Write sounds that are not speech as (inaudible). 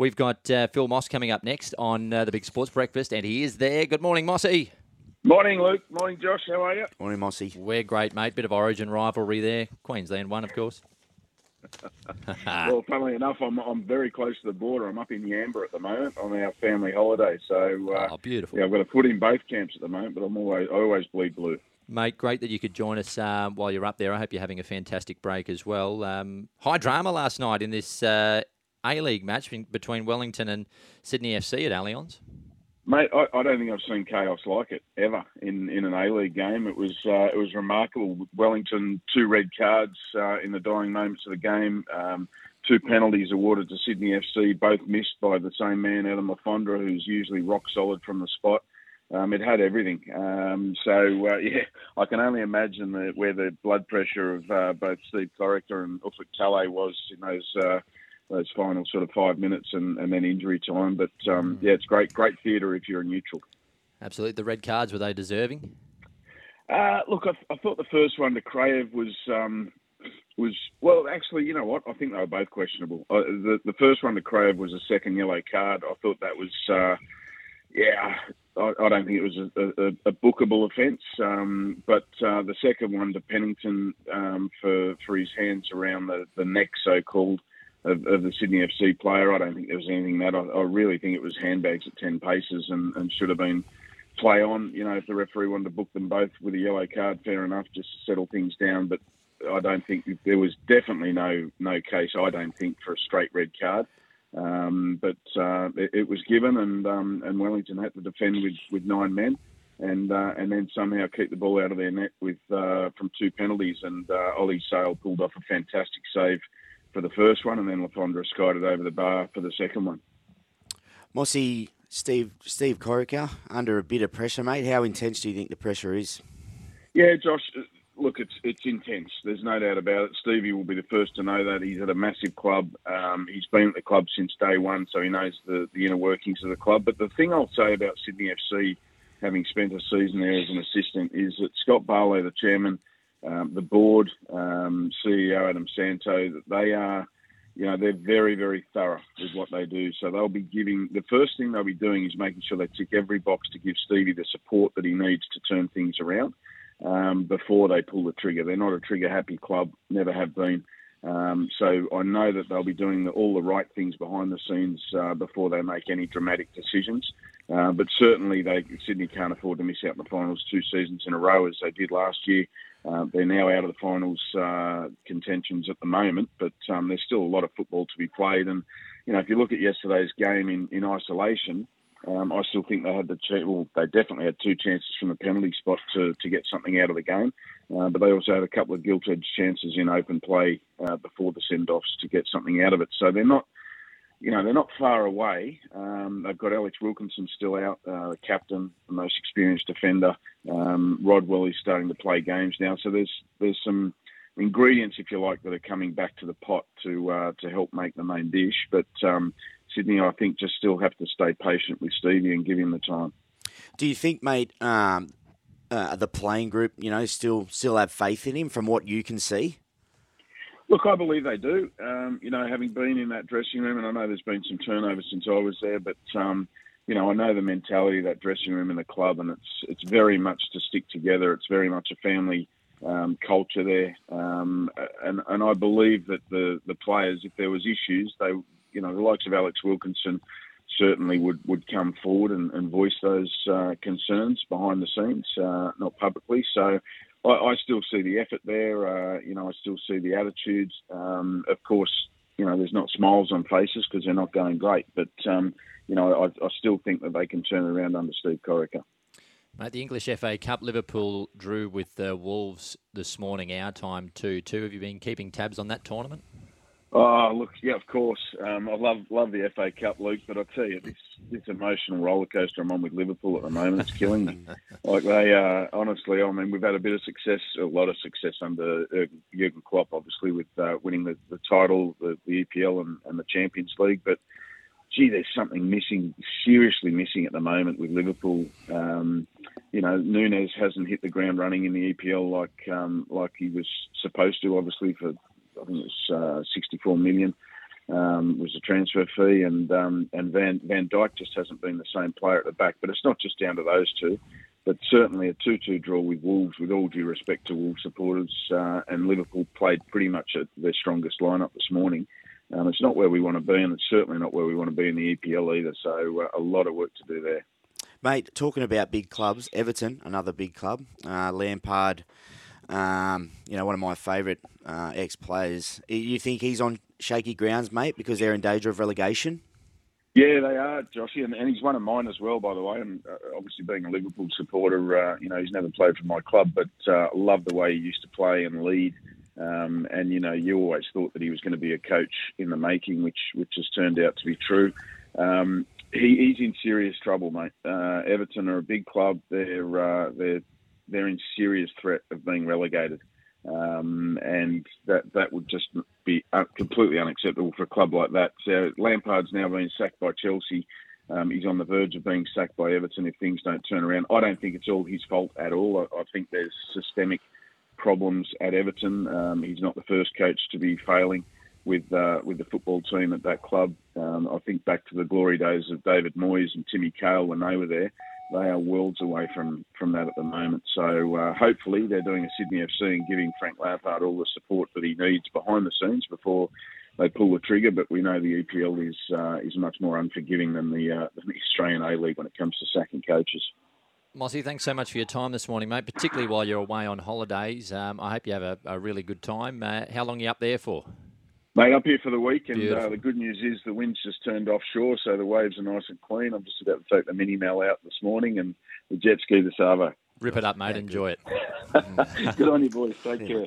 We've got uh, Phil Moss coming up next on uh, the Big Sports Breakfast, and he is there. Good morning, Mossy. Morning, Luke. Morning, Josh. How are you? Morning, Mossy. We're great, mate. Bit of origin rivalry there. Queensland one, of course. (laughs) well, funnily enough, I'm, I'm very close to the border. I'm up in Yamba at the moment on our family holiday. So, uh, oh, beautiful. Yeah, I've got to put in both camps at the moment, but I'm always I always bleed blue. Mate, great that you could join us um, while you're up there. I hope you're having a fantastic break as well. Um, high drama last night in this uh, A League match between Wellington and Sydney FC at Allianz. Mate, I, I, don't think I've seen chaos like it ever in, in an A League game. It was uh, it was remarkable. Wellington two red cards uh, in the dying moments of the game. Um, two penalties awarded to Sydney FC, both missed by the same man, Adam Le Fondre, who's usually rock solid from the spot. Um, it had everything. Um, so uh, (laughs) yeah, I can only imagine the, where the blood pressure of uh, both Steve Corica and Ufuk Talay was in those uh, those final sort of five minutes and, and then injury time. But um, mm. yeah, it's great, great theatre if you're a neutral. Absolutely. The red cards were they deserving? Uh, look, I, I, thought the first one to Kraev was um, was well. Actually, you know what? I think they were both questionable. Uh, the the first one to Kraev was a second yellow card. I thought that was. Uh, yeah, I, I, don't think it was a, a, a bookable offence. Um, but uh, the second one to Pennington um, for for his hands around the, the neck, so called, of, of, the Sydney FC player. I don't think there was anything that. I, I really think it was handbags at 10 paces and, and, should have been play on. You know, if the referee wanted to book them both with a yellow card, fair enough, just to settle things down. But I don't think there was definitely no no case. I don't think for a straight red card. Um, but uh, it, it, was given, and um, and Wellington had to defend with, with nine men, and uh, and then somehow keep the ball out of their net with uh, from two penalties. And uh, Ollie Sail pulled off a fantastic save for the first one, and then Le Fondre skied it over the bar for the second one. Mossy, Steve, Steve Corica, under a bit of pressure, mate. How intense do you think the pressure is? Yeah, Josh. Look, it's it's intense. There's no doubt about it. Stevie will be the first to know that. He's at a massive club. Um, he's been at the club since day one, so he knows the, the inner workings of the club. But the thing I'll say about Sydney FC, having spent a season there as an assistant, is that Scott Barlow, the chairman, um, the board, um, CEO Adam Santo, they are, you know, they're very, very thorough with what they do. So they'll be giving, the first thing they'll be doing is making sure they tick every box to give Stevie the support that he needs to turn things around um, before they pull the trigger. They're not a trigger happy club, never have been. Um, so I know that they'll be doing the, all the right things behind the scenes uh, before they make any dramatic decisions. Uh, but certainly, they Sydney can't afford to miss out in the finals two seasons in a row as they did last year. Uh, they're now out of the finals uh, contentions at the moment, but um, there's still a lot of football to be played. And you know, if you look at yesterday's game in, in isolation, um, I still think they had the ch- well, they definitely had two chances from the penalty spot to, to get something out of the game, uh, but they also had a couple of gilt-edged chances in open play uh, before the send-offs to get something out of it. So they're not you know, they're not far away. Um, they've got Alex Wilkinson still out, uh, the captain, the most experienced defender. Um, Rodwell is starting to play games now, so there's there's some ingredients, if you like, that are coming back to the pot to uh, to help make the main dish. But um, Sydney, I think, just still have to stay patient with Stevie and give him the time. Do you think, mate, um, uh, the playing group, you know, still still have faith in him from what you can see? Look, I believe they do. Um, you know, having been in that dressing room, and I know there's been some turnover since I was there, but um, you know, I know the mentality of that dressing room in the club, and it's it's very much to stick together. It's very much a family um, culture there, um, and and I believe that the the players, if there was issues, they, you know, the likes of Alex Wilkinson, certainly would, would come forward and, and voice those uh, concerns behind the scenes, uh, not publicly. So I, I still see the effort there. Uh, you know, I still see the attitudes. Um, of course, you know, there's not smiles on faces because they're not going great. But um, you know, I, I, still think that they can turn around under Steve Corica. Mate, the English FA Cup, Liverpool drew with the Wolves this morning, our time too. Two, have you been keeping tabs on that tournament? Oh, look, yeah, of course. Um, I love love the FA Cup, Luke, but I tell you, this this emotional roller coaster I'm on with Liverpool at the moment, is killing me. (laughs) like they, uh, honestly, I mean, we've had a bit of success, a lot of success under uh, Jurgen Klopp, obviously, with uh, winning the, the title, the, the EPL, and, and the Champions League. But gee, there's something missing, seriously missing at the moment with Liverpool. Um, you know, Nunez hasn't hit the ground running in the EPL like um, like he was supposed to, obviously for I think it was uh, 64 million. um, was a transfer fee, and um, and Van Van Dijk just hasn't been the same player at the back. But it's not just down to those two, but certainly a two-two draw with Wolves. With all due respect to Wolves supporters, uh, and Liverpool played pretty much at their strongest lineup this morning. Um, it's not where we want to be, and it's certainly not where we want to be in the EPL either. So uh, a lot of work to do there. Mate, talking about big clubs, Everton, another big club. Uh, Lampard, um, you know, one of my favourite uh, ex-players. You think he's on shaky grounds, mate, because they're in danger of relegation? Yeah, they are, Joshy, and, and he's one of mine as well, by the way. And uh, obviously, being a Liverpool supporter, uh, you know, he's never played for my club, but uh, love the way he used to play and lead. Um, and you know, you always thought that he was going to be a coach in the making, which which has turned out to be true. Um, he, he's in serious trouble, mate. Uh, Everton are a big club. They're uh, they're they're in serious threat of being relegated, um, and that that would just be completely unacceptable for a club like that. So Lampard's now been sacked by Chelsea. Um, he's on the verge of being sacked by Everton if things don't turn around. I don't think it's all his fault at all. I, I think there's systemic problems at Everton. Um, he's not the first coach to be failing with uh, with the football team at that club. Um, I think back to the glory days of David Moyes and Timmy Cahill when they were there. They are worlds away from, from that at the moment. So uh, hopefully they're doing a Sydney FC and giving Frank Lampard all the support that he needs behind the scenes before they pull the trigger. But we know the EPL is uh, is much more unforgiving than the, uh, than the Australian A League when it comes to sacking coaches. Mossy, thanks so much for your time this morning, mate, particularly while you're away on holidays. Um, I hope you have a, a really good time. Uh, how long are you up there for? Mate, up here for the week, and uh, the good news is the wind's just turned offshore, so the waves are nice and clean. I'm just about to take the mini mal out this morning and the jet ski the Savo. Rip it up, mate. Yeah, Enjoy it. (laughs) good on you, boys. Take yeah. care.